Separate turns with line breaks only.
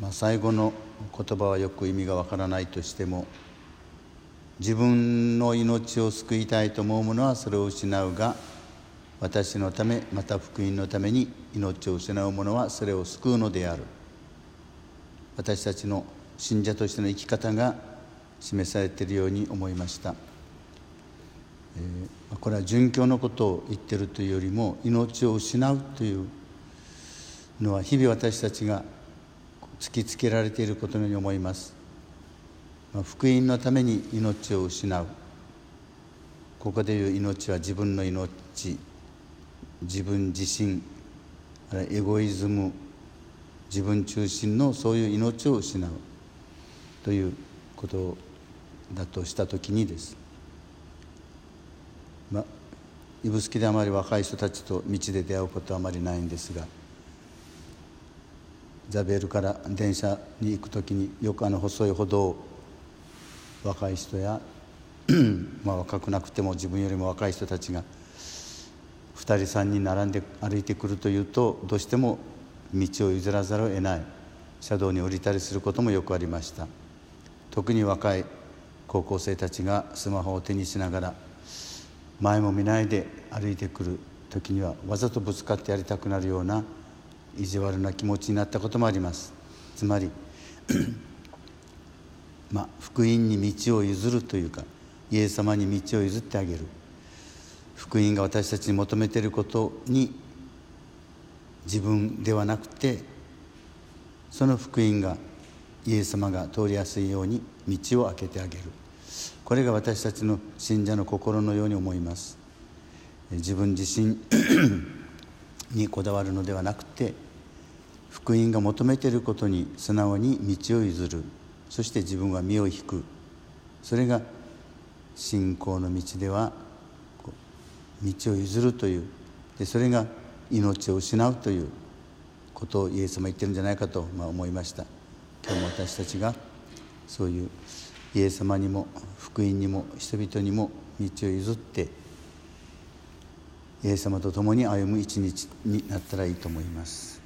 まあ、最後の言葉はよく意味がわからないとしても自分の命を救いたいと思う者はそれを失うが私のためまた福音のために命を失う者はそれを救うのである。私たちの信者としての生き方が示されているように思いました、えー、これは殉教のことを言ってるというよりも命を失うというのは日々私たちが突きつけられていることのように思います。福音のために命を失う。ここでいう命は自分の命。自分自身。エゴイズム。自分中心のそういう命を失う。ということだとした時にです。まあ指宿であまり若い人たちと道で出会うことはあまりないんですが。ザベルから電車に行く時によくあの細い歩道を若い人や まあ若くなくても自分よりも若い人たちが2人3人並んで歩いてくるというとどうしても道を譲らざるを得ない。車道に降りたりすることもよくありました。特に若い高校生たちがスマホを手にしながら前も見ないで歩いてくる時にはわざとぶつかってやりたくなるような意地悪な気持ちになったこともあります。つまり まあ、福音に道を譲るというかイエス様に道を譲ってあげる。福音が私たちに求めていることに自分ではなくてその福音がイエス様が通りやすいように道を開けてあげる。これが私たちの信者の心のように思います。自分自身にこだわるのではなくて福音が求めていることに素直に道を譲る。そして自分は身を引く。それが信仰の道では道を譲るという。でそれが命を失うということをイエス様言ってるんじゃないかと、ま、思いました。今日も私たちがそういうイエス様にも福音にも人々にも道を譲ってイエス様と共に歩む一日になったらいいと思います。